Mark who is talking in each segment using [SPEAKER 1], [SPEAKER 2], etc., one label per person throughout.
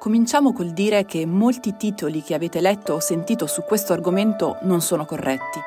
[SPEAKER 1] cominciamo col dire che molti titoli che avete letto o sentito su questo argomento non sono corretti.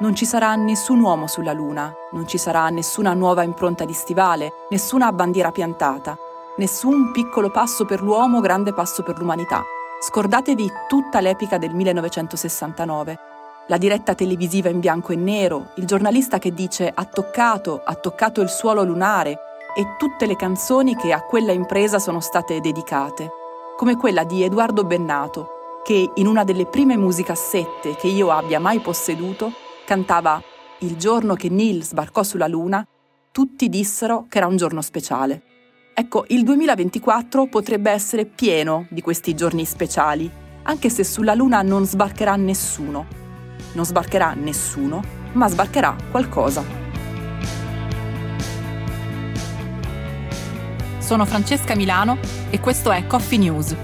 [SPEAKER 1] Non ci sarà nessun uomo sulla Luna, non ci sarà nessuna nuova impronta di stivale, nessuna bandiera piantata, nessun piccolo passo per l'uomo, grande passo per l'umanità. Scordatevi tutta l'epica del 1969. La diretta televisiva in bianco e nero, il giornalista che dice ha toccato, ha toccato il suolo lunare e tutte le canzoni che a quella impresa sono state dedicate, come quella di Edoardo Bennato, che in una delle prime musicassette che io abbia mai posseduto cantava Il giorno che Neil sbarcò sulla Luna, tutti dissero che era un giorno speciale. Ecco, il 2024 potrebbe essere pieno di questi giorni speciali, anche se sulla Luna non sbarcherà nessuno. Non sbarcherà nessuno, ma sbarcherà qualcosa. Sono Francesca Milano e questo è Coffee News,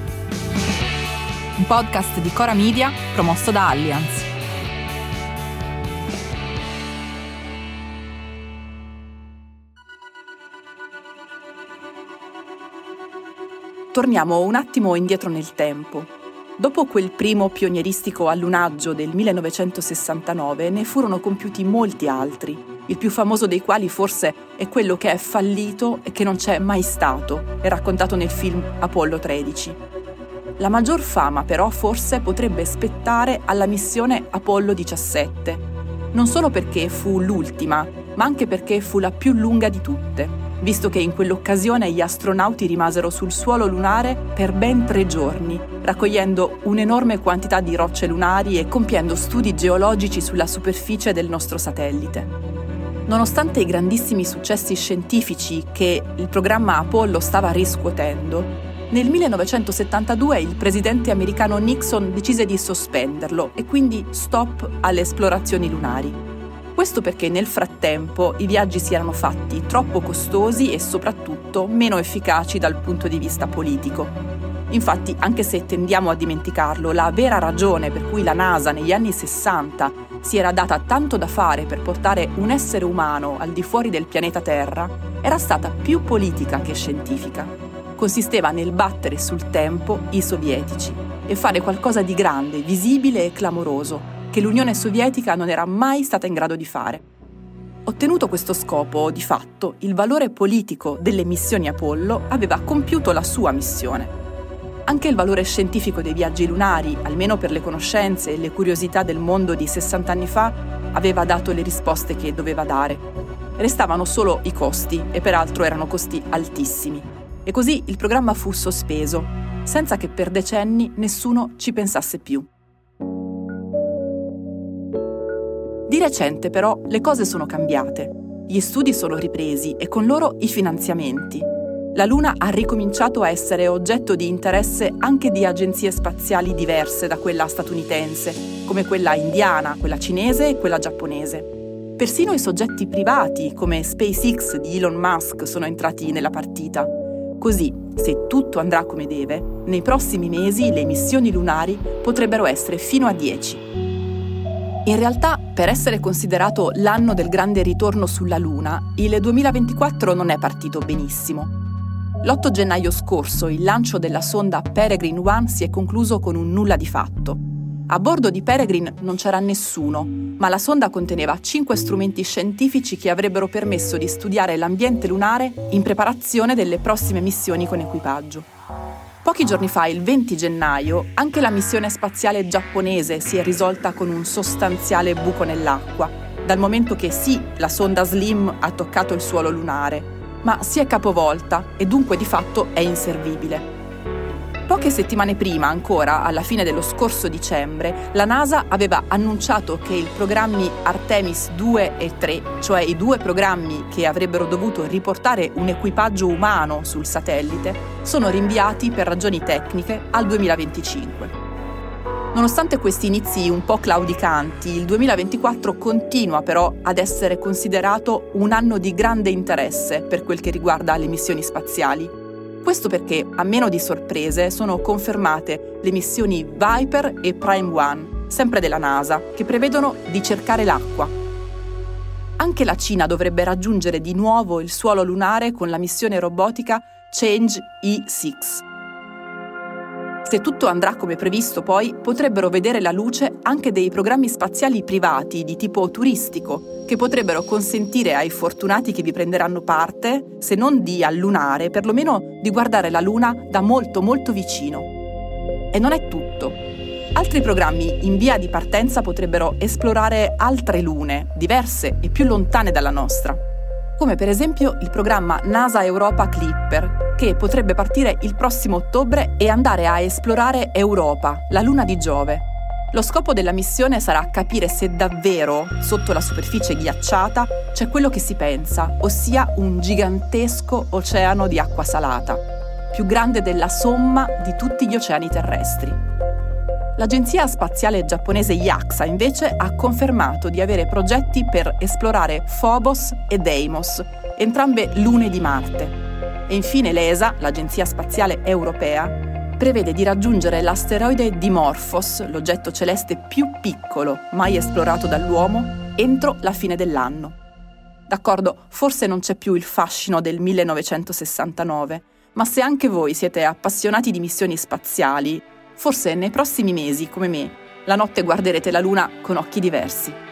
[SPEAKER 1] un podcast di Cora Media promosso da Allianz. Torniamo un attimo indietro nel tempo. Dopo quel primo pionieristico allunaggio del 1969 ne furono compiuti molti altri, il più famoso dei quali forse è quello che è fallito e che non c'è mai stato, è raccontato nel film Apollo 13. La maggior fama però forse potrebbe spettare alla missione Apollo 17, non solo perché fu l'ultima, ma anche perché fu la più lunga di tutte visto che in quell'occasione gli astronauti rimasero sul suolo lunare per ben tre giorni, raccogliendo un'enorme quantità di rocce lunari e compiendo studi geologici sulla superficie del nostro satellite. Nonostante i grandissimi successi scientifici che il programma Apollo stava riscuotendo, nel 1972 il presidente americano Nixon decise di sospenderlo e quindi stop alle esplorazioni lunari. Questo perché nel frattempo i viaggi si erano fatti troppo costosi e soprattutto meno efficaci dal punto di vista politico. Infatti, anche se tendiamo a dimenticarlo, la vera ragione per cui la NASA negli anni 60 si era data tanto da fare per portare un essere umano al di fuori del pianeta Terra era stata più politica che scientifica. Consisteva nel battere sul tempo i sovietici e fare qualcosa di grande, visibile e clamoroso, che l'Unione Sovietica non era mai stata in grado di fare. Ottenuto questo scopo, di fatto, il valore politico delle missioni Apollo aveva compiuto la sua missione. Anche il valore scientifico dei viaggi lunari, almeno per le conoscenze e le curiosità del mondo di 60 anni fa, aveva dato le risposte che doveva dare. Restavano solo i costi, e peraltro erano costi altissimi. E così il programma fu sospeso, senza che per decenni nessuno ci pensasse più. Recente però le cose sono cambiate. Gli studi sono ripresi e con loro i finanziamenti. La Luna ha ricominciato a essere oggetto di interesse anche di agenzie spaziali diverse da quella statunitense, come quella indiana, quella cinese e quella giapponese. Persino i soggetti privati, come SpaceX di Elon Musk, sono entrati nella partita. Così, se tutto andrà come deve, nei prossimi mesi le missioni lunari potrebbero essere fino a 10. In realtà, per essere considerato l'anno del grande ritorno sulla Luna, il 2024 non è partito benissimo. L'8 gennaio scorso il lancio della sonda Peregrine 1 si è concluso con un nulla di fatto. A bordo di Peregrine non c'era nessuno, ma la sonda conteneva 5 strumenti scientifici che avrebbero permesso di studiare l'ambiente lunare in preparazione delle prossime missioni con equipaggio. Pochi giorni fa, il 20 gennaio, anche la missione spaziale giapponese si è risolta con un sostanziale buco nell'acqua, dal momento che sì, la sonda Slim ha toccato il suolo lunare, ma si è capovolta e dunque di fatto è inservibile. Poche settimane prima, ancora, alla fine dello scorso dicembre, la NASA aveva annunciato che i programmi Artemis 2 e 3, cioè i due programmi che avrebbero dovuto riportare un equipaggio umano sul satellite, sono rinviati per ragioni tecniche al 2025. Nonostante questi inizi un po' claudicanti, il 2024 continua però ad essere considerato un anno di grande interesse per quel che riguarda le missioni spaziali questo perché, a meno di sorprese, sono confermate le missioni Viper e Prime One, sempre della NASA, che prevedono di cercare l'acqua. Anche la Cina dovrebbe raggiungere di nuovo il suolo lunare con la missione robotica Change E6. Se tutto andrà come previsto, poi potrebbero vedere la luce anche dei programmi spaziali privati di tipo turistico, che potrebbero consentire ai fortunati che vi prenderanno parte, se non di allunare, perlomeno di guardare la Luna da molto molto vicino. E non è tutto. Altri programmi in via di partenza potrebbero esplorare altre lune, diverse e più lontane dalla nostra, come per esempio il programma NASA Europa Clipper, che potrebbe partire il prossimo ottobre e andare a esplorare Europa, la luna di Giove. Lo scopo della missione sarà capire se davvero, sotto la superficie ghiacciata, c'è quello che si pensa, ossia un gigantesco oceano di acqua salata, più grande della somma di tutti gli oceani terrestri. L'agenzia spaziale giapponese JAXA invece ha confermato di avere progetti per esplorare Phobos e Deimos, entrambe lune di Marte, e infine l'ESA, l'Agenzia Spaziale Europea, prevede di raggiungere l'asteroide Dimorphos, l'oggetto celeste più piccolo mai esplorato dall'uomo, entro la fine dell'anno. D'accordo, forse non c'è più il fascino del 1969, ma se anche voi siete appassionati di missioni spaziali, forse nei prossimi mesi, come me, la notte guarderete la Luna con occhi diversi.